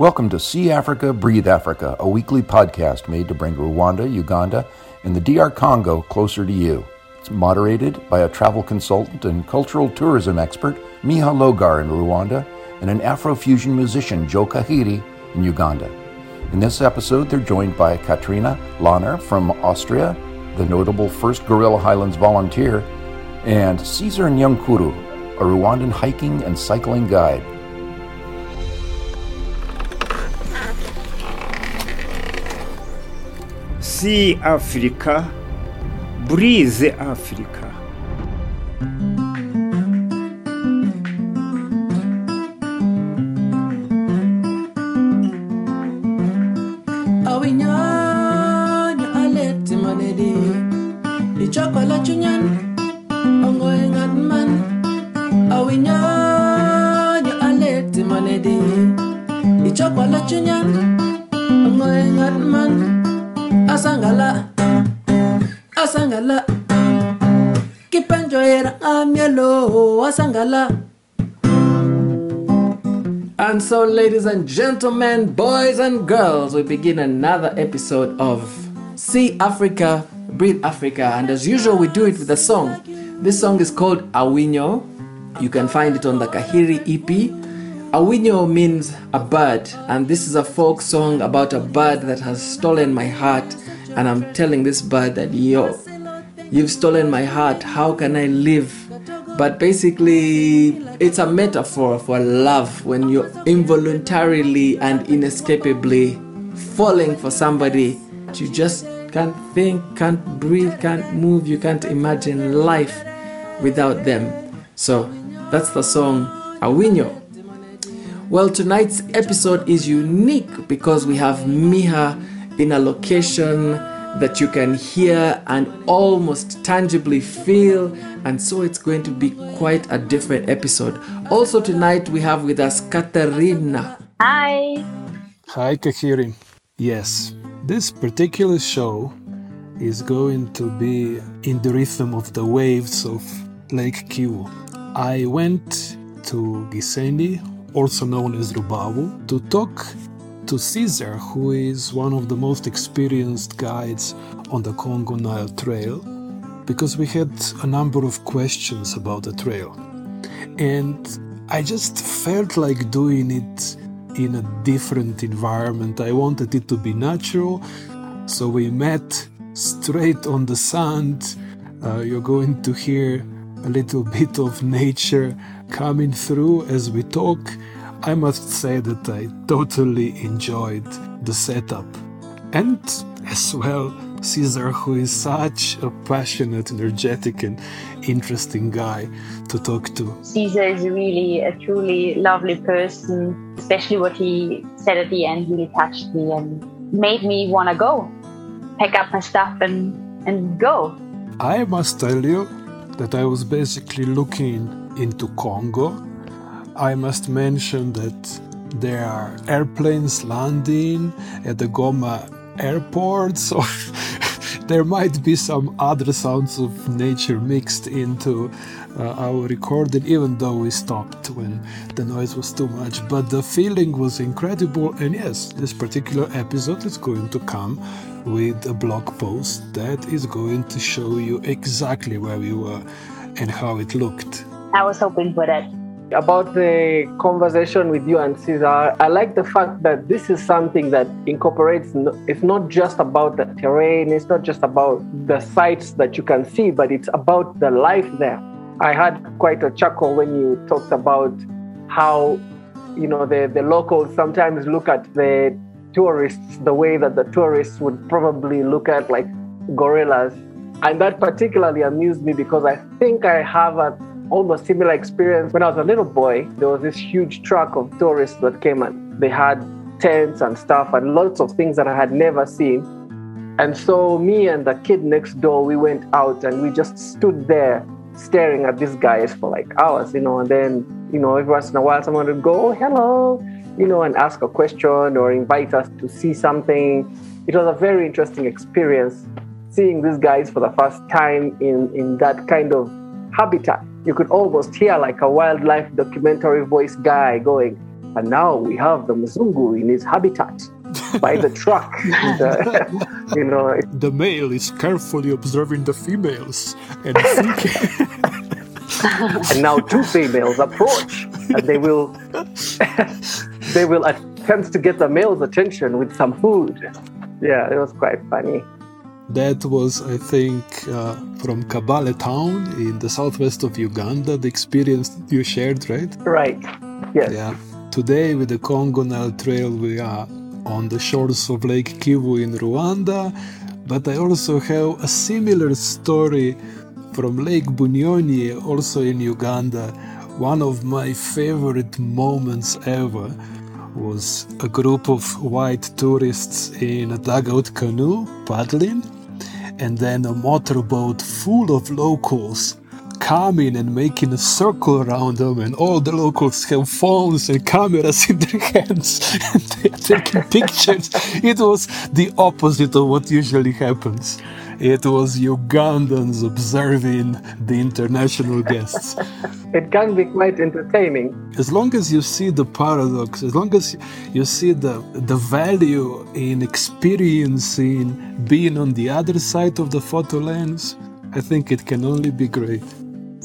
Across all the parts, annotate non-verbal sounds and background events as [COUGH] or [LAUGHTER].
Welcome to See Africa, Breathe Africa, a weekly podcast made to bring Rwanda, Uganda, and the DR Congo closer to you. It's moderated by a travel consultant and cultural tourism expert, Miha Logar in Rwanda, and an Afrofusion musician, Joe Kahiri, in Uganda. In this episode, they're joined by Katrina Lahner from Austria, the notable first Gorilla Highlands volunteer, and Caesar Nyankuru, a Rwandan hiking and cycling guide. See Africa, breathe Africa. Awinyanya aleti manedi Ichokola chunyan Ongo ingat man Asangala Asangala Kipenjo era amyelo Asangala And so, ladies and gentlemen, boys and girls, we begin another episode of See Africa, Breathe Africa. And as usual, we do it with a song. This song is called Awinyo. You can find it on the Kahiri EP. Awinyo means a bird, and this is a folk song about a bird that has stolen my heart. And I'm telling this bird that, yo, you've stolen my heart. How can I live? But basically, it's a metaphor for love when you're involuntarily and inescapably falling for somebody. You just can't think, can't breathe, can't move, you can't imagine life without them. So that's the song Awinyo. Well, tonight's episode is unique because we have Miha in a location that you can hear and almost tangibly feel, and so it's going to be quite a different episode. Also, tonight we have with us Katarina. Hi. Hi, Kahiri. Yes, this particular show is going to be in the rhythm of the waves of Lake Kivu. I went to Gisenyi, also known as Rubavu, to talk to Caesar, who is one of the most experienced guides on the Congo Nile Trail, because we had a number of questions about the trail. And I just felt like doing it in a different environment. I wanted it to be natural, so we met straight on the sand. Uh, you're going to hear a little bit of nature coming through as we talk. I must say that I totally enjoyed the setup. And as well, Caesar, who is such a passionate, energetic, and interesting guy to talk to. Caesar is really a truly lovely person, especially what he said at the end really touched me and made me want to go, pack up my stuff and, and go. I must tell you that I was basically looking into Congo. I must mention that there are airplanes landing at the Goma airport, so [LAUGHS] there might be some other sounds of nature mixed into Uh, our recording, even though we stopped when the noise was too much. But the feeling was incredible, and yes, this particular episode is going to come with a blog post that is going to show you exactly where we were and how it looked. I was hoping for that. About the conversation with you and Caesar, I like the fact that this is something that incorporates, it's not just about the terrain, it's not just about the sights that you can see, but it's about the life there. I had quite a chuckle when you talked about how, you know, the, the locals sometimes look at the tourists the way that the tourists would probably look at like gorillas. And that particularly amused me because I think I have a almost similar experience when I was a little boy. There was this huge truck of tourists that came and they had tents and stuff and lots of things that I had never seen. And so me and the kid next door, we went out and we just stood there staring at these guys for like hours, you know, and then, you know, every once in a while someone would go, oh, hello, you know, and ask a question or invite us to see something. It was a very interesting experience seeing these guys for the first time in, in that kind of habitat. You could almost hear like a wildlife documentary voice guy going, And now we have the Mzungu in his habitat by the truck. [LAUGHS] the, [LAUGHS] you know, the male is carefully observing the females and thinking. [LAUGHS] and now two females approach, and they will they will attempt to get the male's attention with some food. Yeah, it was quite funny. That was, I think, uh, from Kabale town in the southwest of Uganda, the experience you shared, right? Right, yes. Yeah. Today, with the Congo Nile Trail, we are on the shores of Lake Kivu in Rwanda, but I also have a similar story from Lake Bunyonyi, also in Uganda. One of my favorite moments ever was a group of white tourists in a dugout canoe paddling and then a motorboat full of locals coming and making a circle around them, and all the locals have phones and cameras [LAUGHS] in their hands and they're taking pictures. It was the opposite of what usually happens. It was Ugandans observing the international guests. it can be quite entertaining. As long as you see the paradox, as long as you see the, the value in experiencing being on the other side of the photo lens, I think it can only be great.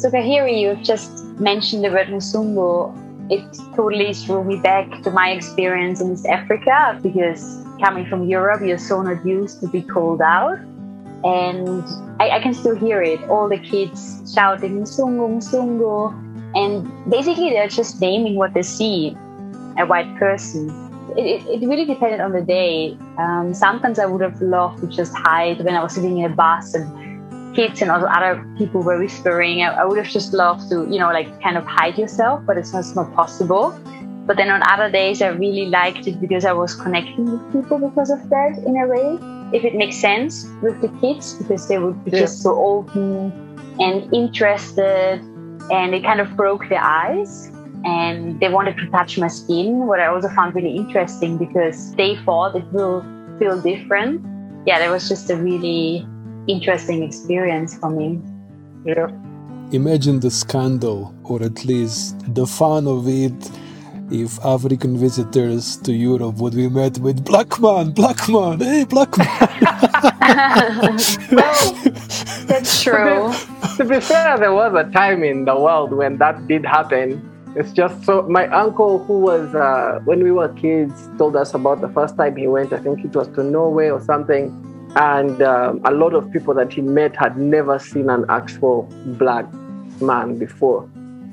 So, Kahiri, you've just mentioned the word Mzungu. It totally threw me back to my experience in East Africa because coming from Europe, you're so not used to be called out and I, I, can still hear it. All the kids shouting "Mzungu, Mzungu," and basically they're just naming what they see a white person. It, it, it really depended on the day. Um, sometimes I would have loved to just hide when I was sitting in a bus and kids and other people were whispering. I, I would have just loved to, you know, like kind of hide yourself, but it's just not possible. But then on other days, I really liked it because I was connecting with people because of that in a way if it makes sense with the kids because they would be yeah. just so open and interested and it kind of broke their eyes and they wanted to touch my skin what i also found really interesting because they thought it will feel different yeah that was just a really interesting experience for me yeah imagine the scandal or at least the fun of it if African visitors to Europe would be met with black man, black man, hey, black man. [LAUGHS] well, that's true. [LAUGHS] To be, to be fair, there was a time in the world when that did happen. It's just so my uncle, who was uh, when we were kids, told us about the first time he went. I think it was to Norway or something, and um, a lot of people that he met had never seen an actual black man before.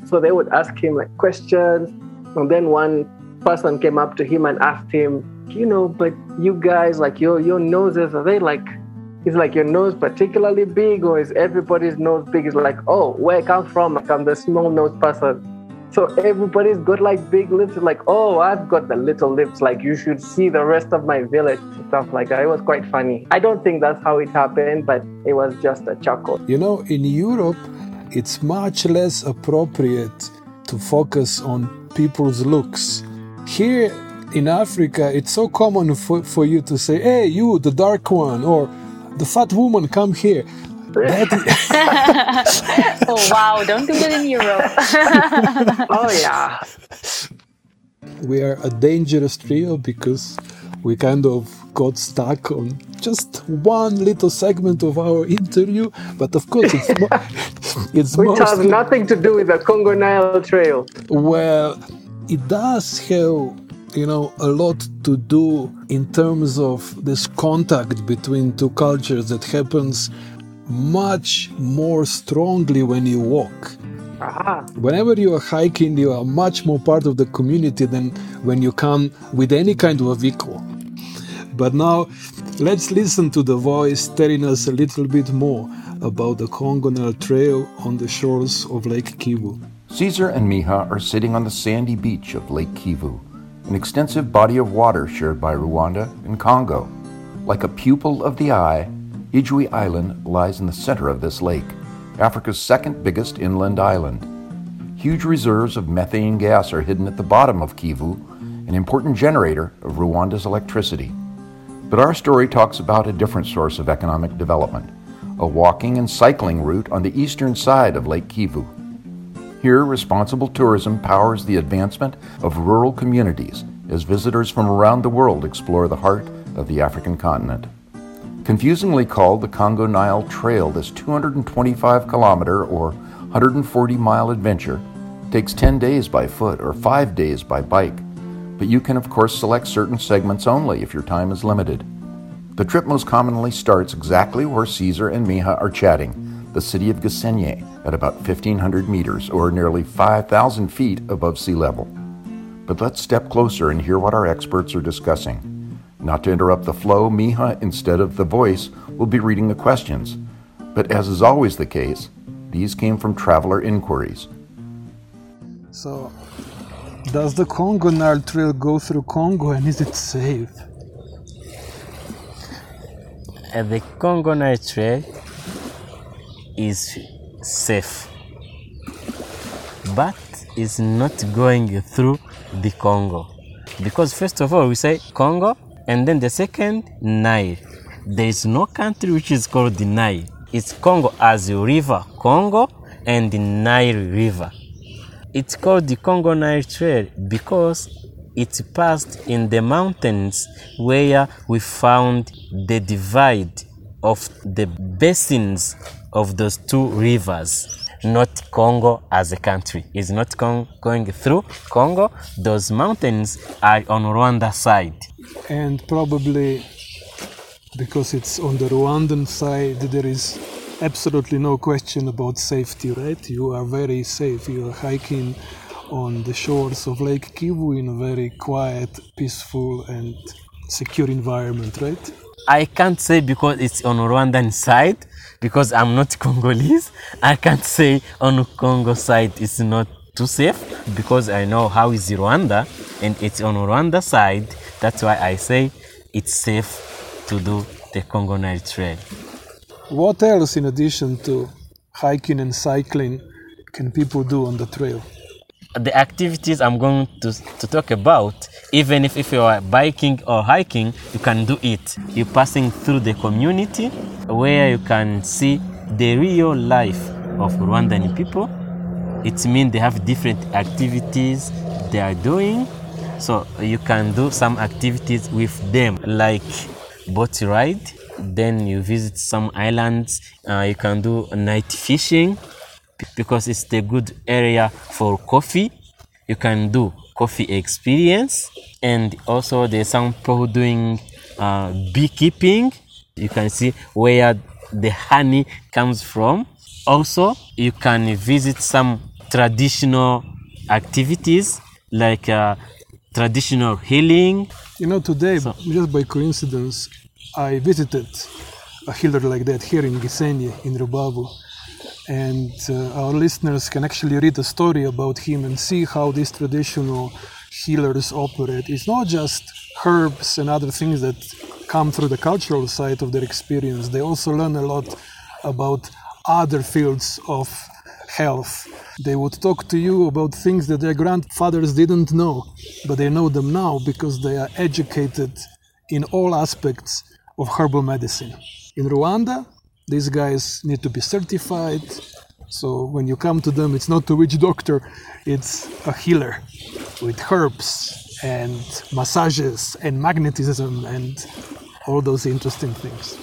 So they would ask him like questions and then one person came up to him and asked him, you know, but you guys, like your your noses, are they like He's like, your nose particularly big, or is everybody's nose big? He's like, oh, where I come from, like I'm the small nose person. So everybody's got like big lips. Like, oh, I've got the little lips. Like you should see the rest of my village. Stuff like that. It was quite funny. I don't think that's how it happened, but it was just a chuckle. You know, in Europe, it's much less appropriate to focus on people's looks. Here in Africa, it's so common for, for you to say, hey, you, the dark one, or the fat woman, come here. [LAUGHS] oh, wow, don't do that in Europe. [LAUGHS] oh, yeah. We are a dangerous trio because we kind of got stuck on just one little segment of our interview, but of course it's mo- [LAUGHS] it's which mostly, has nothing to do with the Congo Nile Trail. Well, it does have you know a lot to do in terms of this contact between two cultures that happens much more strongly when you walk Aha. whenever you are hiking you are much more part of the community than when you come with any kind of a vehicle but now let's listen to the voice telling us a little bit more about the Congo Nile Trail on the shores of Lake Kivu. Caesar and Miha are sitting on the sandy beach of Lake Kivu, an extensive body of water shared by Rwanda and Congo. Like a pupil of the eye, Ijwi Island lies in the center of this lake, Africa's second biggest inland island. Huge reserves of methane gas are hidden at the bottom of Kivu, an important generator of Rwanda's electricity. But our story talks about a different source of economic development a walking and cycling route on the eastern side of Lake Kivu. Here, responsible tourism powers the advancement of rural communities as visitors from around the world explore the heart of the African continent. Confusingly called the Congo Nile Trail, this 225 kilometer or 140 mile adventure takes 10 days by foot or 5 days by bike, but you can, of course, select certain segments only if your time is limited. The trip most commonly starts exactly where Caesar and Miha are chatting, the city of Gisenyi, at about 1,500 meters or nearly 5,000 feet above sea level. But let's step closer and hear what our experts are discussing. Not to interrupt the flow, Miha, instead of the voice, will be reading the questions. But as is always the case, these came from traveler inquiries. So, does the Congo Nile Trail go through Congo and is it safe? Uh, the Congo Nile Trail is safe, but is not going through the Congo. Because, first of all, we say Congo, and then the second, Nile. There is no country which is called the Nile. It's Congo as a river, Congo, and the Nile River. It's called the Congo Nile Trail because it passed in the mountains where we found the divide of the basins of those two rivers not Congo as a country. It's not Con- going through Congo. Those mountains are on Rwanda side. And probably because it's on the Rwandan side, there is absolutely no question about safety, right? You are very safe. You are hiking on the shores of Lake Kivu in a very quiet, peaceful, and secure environment, right? I can't say because it's on Rwandan side because I'm not [LAUGHS] Congolese. I can't say on Congo side it's not too safe because I know how is Rwanda and it's on Rwanda side. That's why I say it's safe to do the Congo Nile Trail. What else, in addition to hiking and cycling, can people do on the trail? the activities I'm going to, to talk about, even if, if you are biking or hiking, you can do it. You're passing through the community where you can see the real life of Rwandan people. It means they have different activities they are doing. So you can do some activities with them, like boat ride. Then you visit some islands. Uh, you can do night fishing because it's a good area for coffee. You can do coffee experience, and also there's some people doing uh, beekeeping. You can see where the honey comes from. Also, you can visit some traditional activities like uh, traditional healing. You know, today, just by coincidence, I visited a healer like that here in Gisenyi, in Rubavu and uh, our listeners can actually read a story about him and see how these traditional healers operate. It's not just herbs and other things that come through the cultural side of their experience, they also learn a lot about other fields of health. They would talk to you about things that their grandfathers didn't know, but they know them now because they are educated in all aspects of herbal medicine. In Rwanda, these guys need to be certified. So when you come to them, it's not a witch doctor, it's a healer with herbs and massages and magnetism and all those interesting things.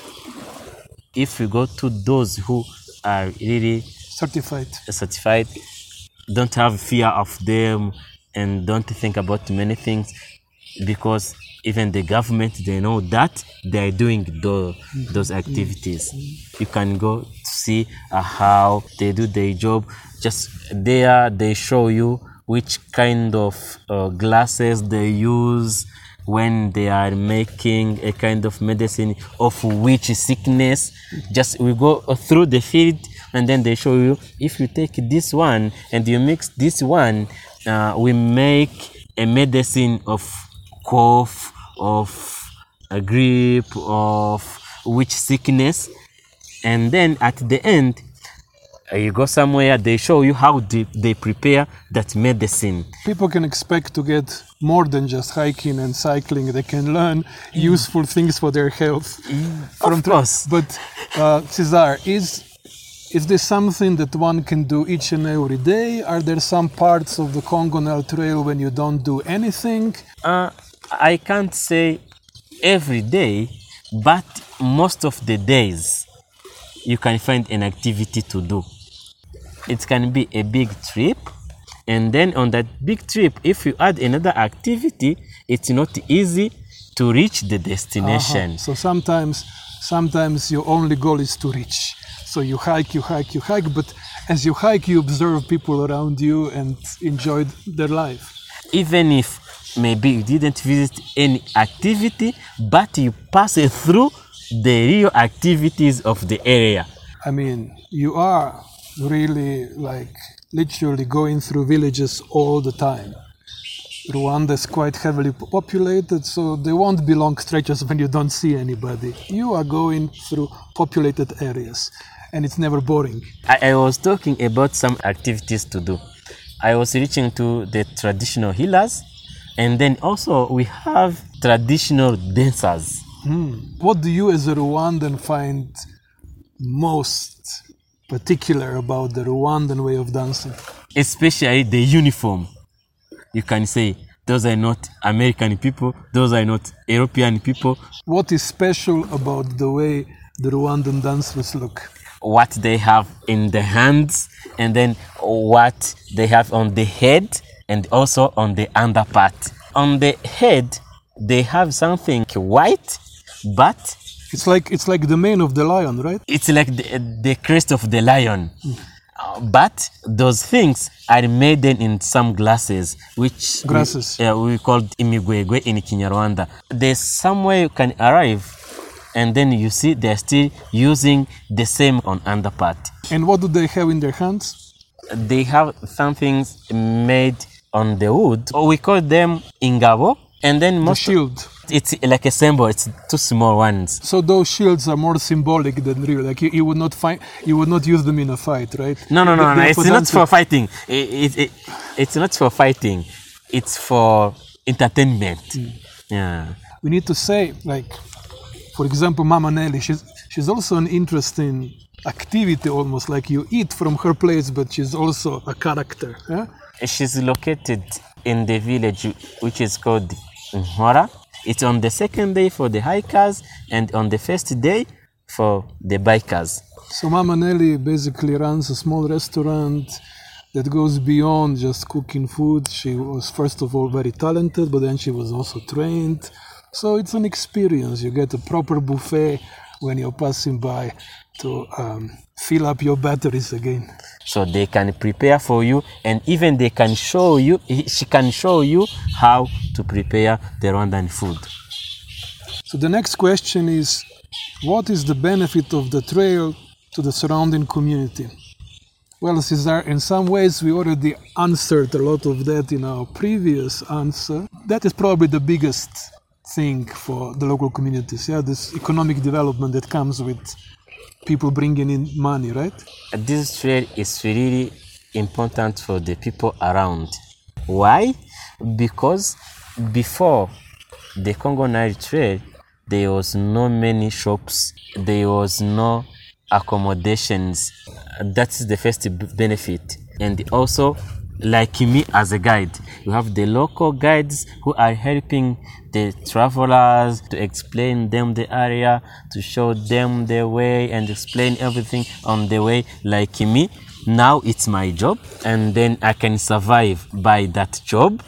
If you go to those who are really certified, certified, don't have fear of them and don't think about many things because even the government they know that they are doing the, those activities. You can go see uh, how they do their job. Just there they show you which kind of uh, glasses they use when they are making a kind of medicine of which sickness. Just we go through the field and then they show you if you take this one and you mix this one uh, we make a medicine of cough, of a grip, of which sickness. And then at the end, uh, you go somewhere, they show you how they, they prepare that medicine. People can expect to get more than just hiking and cycling. They can learn useful things for their health. From of course. But uh, Cesar, is Is this something that one can do each and every day? Are there some parts of the Congo Nile Trail when you don't do anything? Uh, I can't say every day, but most of the days you can find an activity to do. It can be a big trip, and then on that big trip, if you add another activity, it's not easy to reach the destination. Uh-huh. So sometimes, sometimes your only goal is to reach. So you hike, you hike, you hike, but as you hike, you observe people around you and enjoy their life. Even if maybe you didn't visit any activity, but you pass it through the real activities of the area. I mean, you are really like literally going through villages all the time. Rwanda is quite heavily populated, so there won't be long stretches when you don't see anybody. You are going through populated areas, and it's never boring. I, I was talking about some activities to do. I was reaching to the traditional healers, and then also we have traditional dancers. Hmm. What do you, as a Rwandan, find most particular about the Rwandan way of dancing? especially the uniform. You can say those are not American people, those are not European people. What is special about the way the Rwandan dancers look? What they have in the hands, and then what they have on the head, and also on the underpart. On the head, they have something white, but It's like it's like the mane of the lion, right? it's like the, the crest of the lion. Uh, but those things are made in some glasses, which glasses. we, uh, we called imigwegwe in Kinyarwanda. There's somewhere you can arrive, and then you see they're still using the same on underpart. And what do they have in their hands? They have some things made on the wood. We call them ingabo, and then The most shield. it's like a symbol. It's two small ones. So those shields are more symbolic than real. Like you, you would not find, you would not use them in a fight, right? No, no, no, no. It's not for fighting. It, it, it, it's not for fighting. It's for entertainment. Hmm. Yeah. we need to say, like, for example, Mama Nelly, she's, she's also an interesting activity almost, like you eat from her place, but she's also a character. She's located in the village which is called Nhora. It's on the second day for the hikers and on the first day for the bikers. So Mama Nelly basically runs a small restaurant that goes beyond just cooking food. She was first of all very talented, but then she was also trained. So it's an experience. You get a proper buffet when you're passing by to um, fill up your batteries again. So they can prepare for you and even they can show you, she can show you how to prepare the Rwandan food. So the next question is what is the benefit of the trail to the surrounding community? Well, Cesar, in some ways we already answered a lot of that in our previous answer. That is probably the biggest thing for the local communities, yeah, this economic development that comes with people bringing in money, right? this trail is really important for the people around. Why? Because before the Congo Nile Trail, there was no many shops, there was no accommodations. That is the first benefit. And also, like me as a guide, you have the local guides who are helping the travelers to explain them the area, to show them the way and explain everything on the way. Like me, now it's my job, and then I can survive by that job.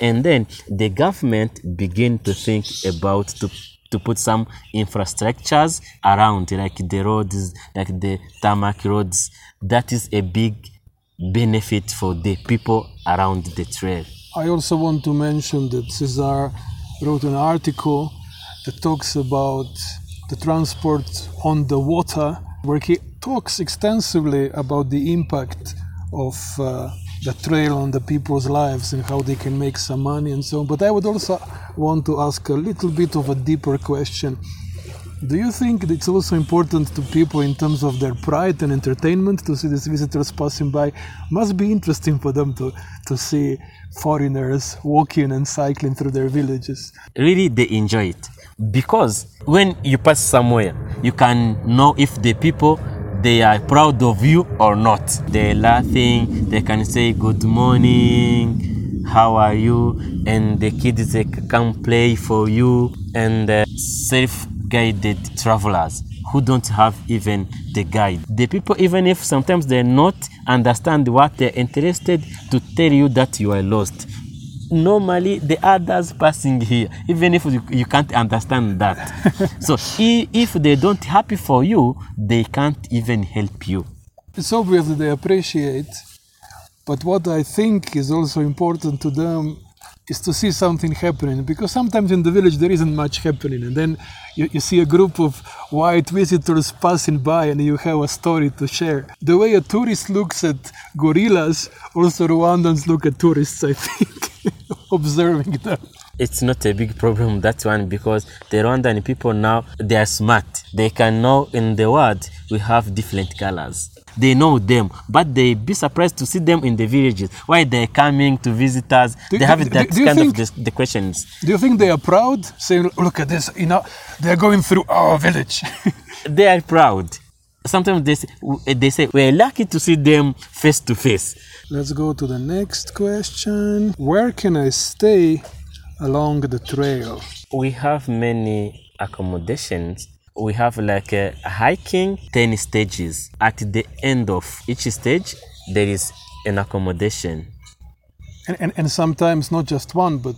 And then the government begin to think about to to put some infrastructures around like the roads like the tarmac roads. That is a big benefit for the people around the trail I also want to mention that Cesar wrote an article that talks about the transport on the water, where he talks extensively about the impact of uh, the trail on the people's lives and how they can make some money and so on. But I would also want to ask a little bit of a deeper question. Do you think it's also important to people in terms of their pride and entertainment to see these visitors passing by? Must be interesting for them to, to see foreigners walking and cycling through their villages. really they enjoy it because when you pass somewhere you can know if the people they are proud of you or not. They're laughing, they can say good morning, how are you, and the kids they can play for you, and uh, self-guided travelers who don't have even the guide. The people, even if sometimes they're not understand what they're interested to tell you that you are lost. Normally, the others passing here, even if you, you can't understand that. [LAUGHS] so if they don't happy for you, they can't even help you. It's obvious that they appreciate, but what I think is also important to them is to see something happening because sometimes in the village there isn't much happening, and then you, you see a group of white visitors passing by and you have a story to share. The way a tourist looks at gorillas, also Rwandans look at tourists, I think, [LAUGHS] observing them. It's not a big problem that one because the Rwandan people now they are smart. They can know in the world we have different colors. They know them, but they be surprised to see them in the villages. Why they're coming to visit us? Do- they have do- that do kind think- of the, the questions. Do you think they are proud, saying, "Look at this, you know, they're going through our village"? [LAUGHS] They are proud. Sometimes they say, they say we're lucky to see them face to face. Let's go to the next question. Where can I stay along the trail? We have many accommodations. We have like a hiking 10 stages. At the end of each stage, there is an accommodation. And, and, and sometimes not just one, but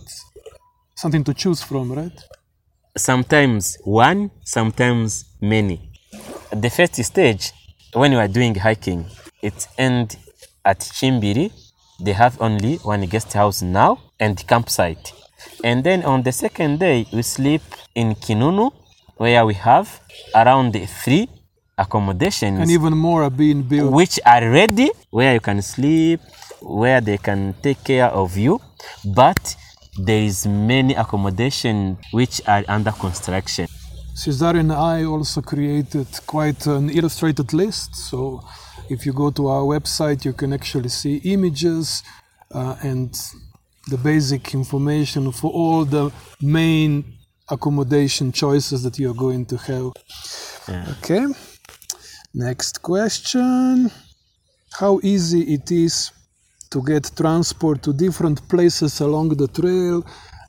something to choose from, right? Sometimes one, sometimes many. At the first stage, when you are doing hiking, it ends at Chimbiri. They have only one guest house now and campsite. And then on the second day, we sleep in Kinunu, where we have around three accommodations And even more are being built. which are ready where you can sleep where they can take care of you but there is many accommodation which are under construction Cesar and I also created quite an illustrated list. So if you go to our website, you can actually see images uh, and the basic information for all the main accommodation choices that you're going to have. Okay. Next question. How easy it is to get transport to different places along the trail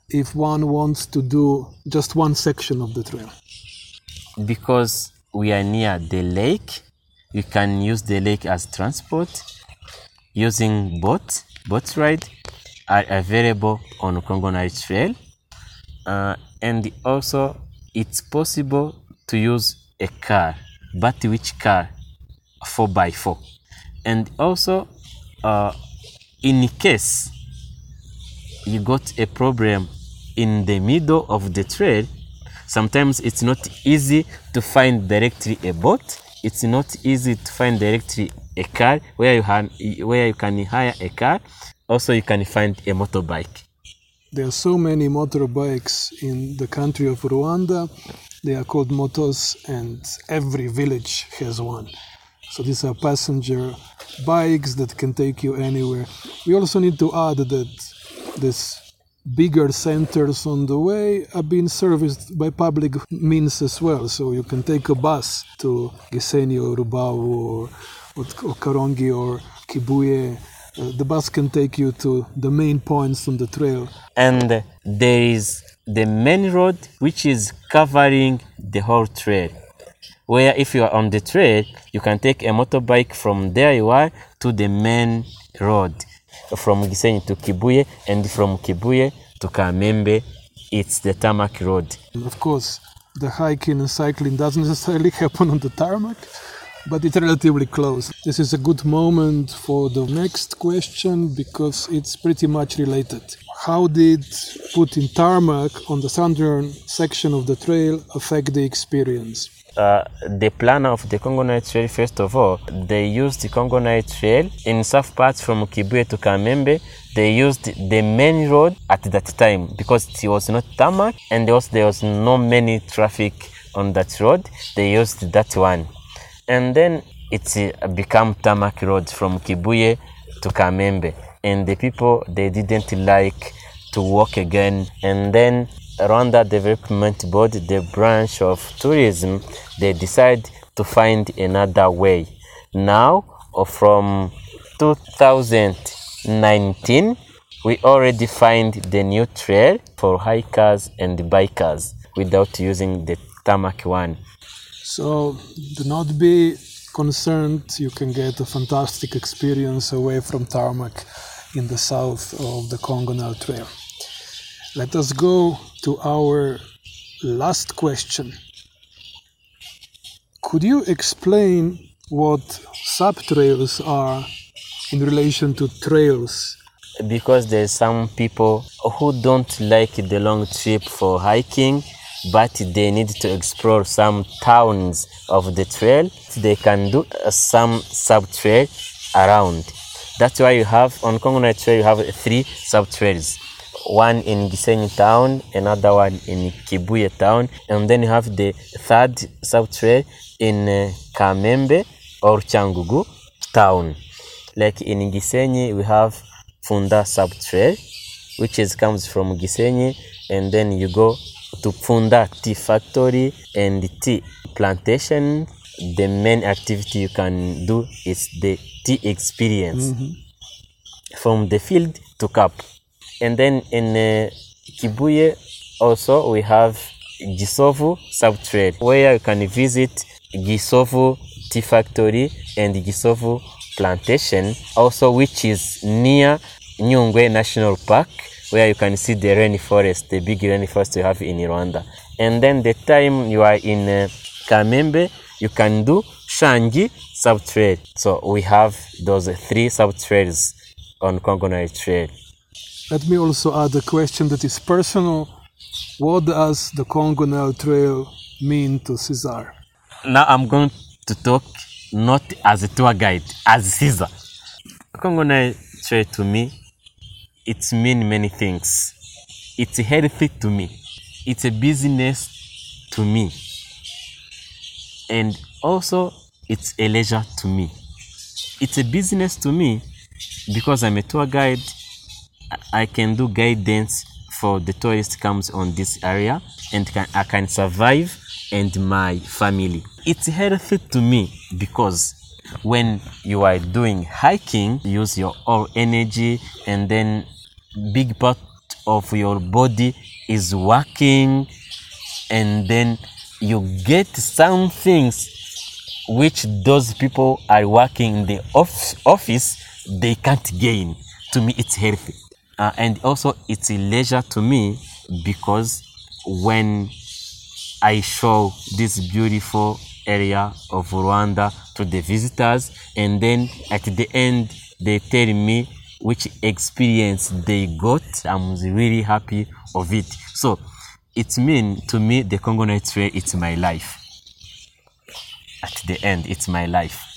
if one wants to do just one section of the trail? because we are near the lake you can use the lake as transport. Using boat boat ride are available on Congo Nile Trail. Uh, and also it's possible to use a car but which car? 4x4 and also uh, in case you got a problem in the middle of the trail sometimes it's not easy to find directly a boat it's not easy to find directly a car where you, have, where you can hire a car also you can find a motorbike There are so many motorbikes in the country of Rwanda. They are called motos, and every village has one. So these are passenger bikes that can take you anywhere. We also need to add that these bigger centers on the way are being serviced by public means as well. So you can take a bus to Gisenyi or Rubavu or, or, or Karongi or Kibuye. Uh, the bus can take you to the main points on the trail and there is the main road which is covering the whole trail where if you are on the trail you can take a motorbike from there you are to the main road from Gisenyi to Kibuye and from Kibuye to Kamembe it's the tarmac road of course, the hiking and cycling doesn't necessarily [LAUGHS] happen on the tarmac, but it's relatively close. This is a good moment for the next question because it's pretty much related. How did putting tarmac on the southern section of the trail affect the experience? Uh, the planner of the Congo Nile Trail, first of all, they used the Congo Nile Trail in south parts from Kibuye to Kamembe. They used the main road at that time because it was not tarmac and there was, there was no many traffic on that road. They used that one. And then it uh, become tarmac road from Kibuye to Kamembe. And the people, they didn't like to walk again. And then Rwanda Development Board, the branch of tourism, they decide to find another way. Now, uh, from 2019, we already find the new trail for hikers and bikers without using the tarmac one. So do not be concerned, you can get a fantastic experience away from tarmac in the south of the Congo Trail. Let us go to our last question. Could you explain what subtrails are in relation to trails? because there's some people who don't like the long trip for hiking but they need to explore some towns of the trail they can do some sub trail around that's why you have on Congo trail you have three sub trails one in Gisenyi town another one in Kibuye town and then you have the third sub in uh, Kamembe or Changugu town like in Gisenyi we have Funda sub which is comes from Gisenyi, and then you go to Funda tea factory and tea plantation. The main activity you can do is the tea experience from the field to cup. And then in uh, Kibuye also we have Gisovu sub trail where you can visit Gisovu tea factory and Gisovu plantation also which is near Nyungwe National Park where you can see the rainforest, the big rainforest you have in Rwanda. And then the time you are in uh, Kamembe, you can do Shangi sub trail. So we have those three sub trails on Congo Trail. Let me also add a question that is personal. What does the Congo Nile Trail mean to Cesar? Now I'm going to talk not as a tour guide, as Caesar. Congo Nile Trail to me, it's mean many things. It's a healthy to me. It's a business to me. And also, it's a leisure to me. It's a business to me because I'm a tour guide. I- can do guidance for the tourist comes on this area and can, I can survive and my family. It's healthy to me because when you are doing hiking, use your all energy and then big part of your body is working and then you get some things which those people are working in the off- office they can't gain to me it's healthy uh, and also it's a leisure to me because when i show this beautiful area of rwanda to the visitors and then at the end they tell me which experience they got. I'm really happy of it. So it mean to me the congo nile trail it's my life. At the end it's my life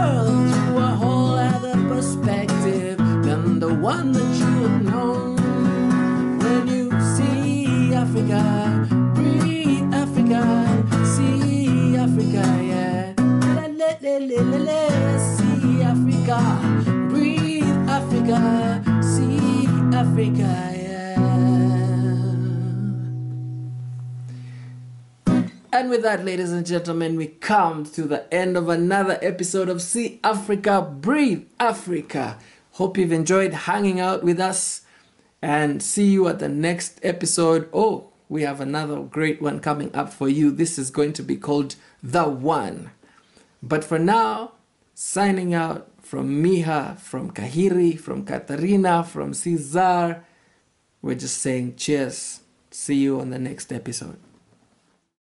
world And with that, ladies and gentlemen, we come to the end of another episode of See Africa, Breathe Africa. Hope you've enjoyed hanging out with us and see you at the next episode. Oh, we have another great one coming up for you. This is going to be called The One. But for now, signing out from Miha, from Kahiri, from Katarina, from Cesar, we're just saying cheers. See you on the next episode.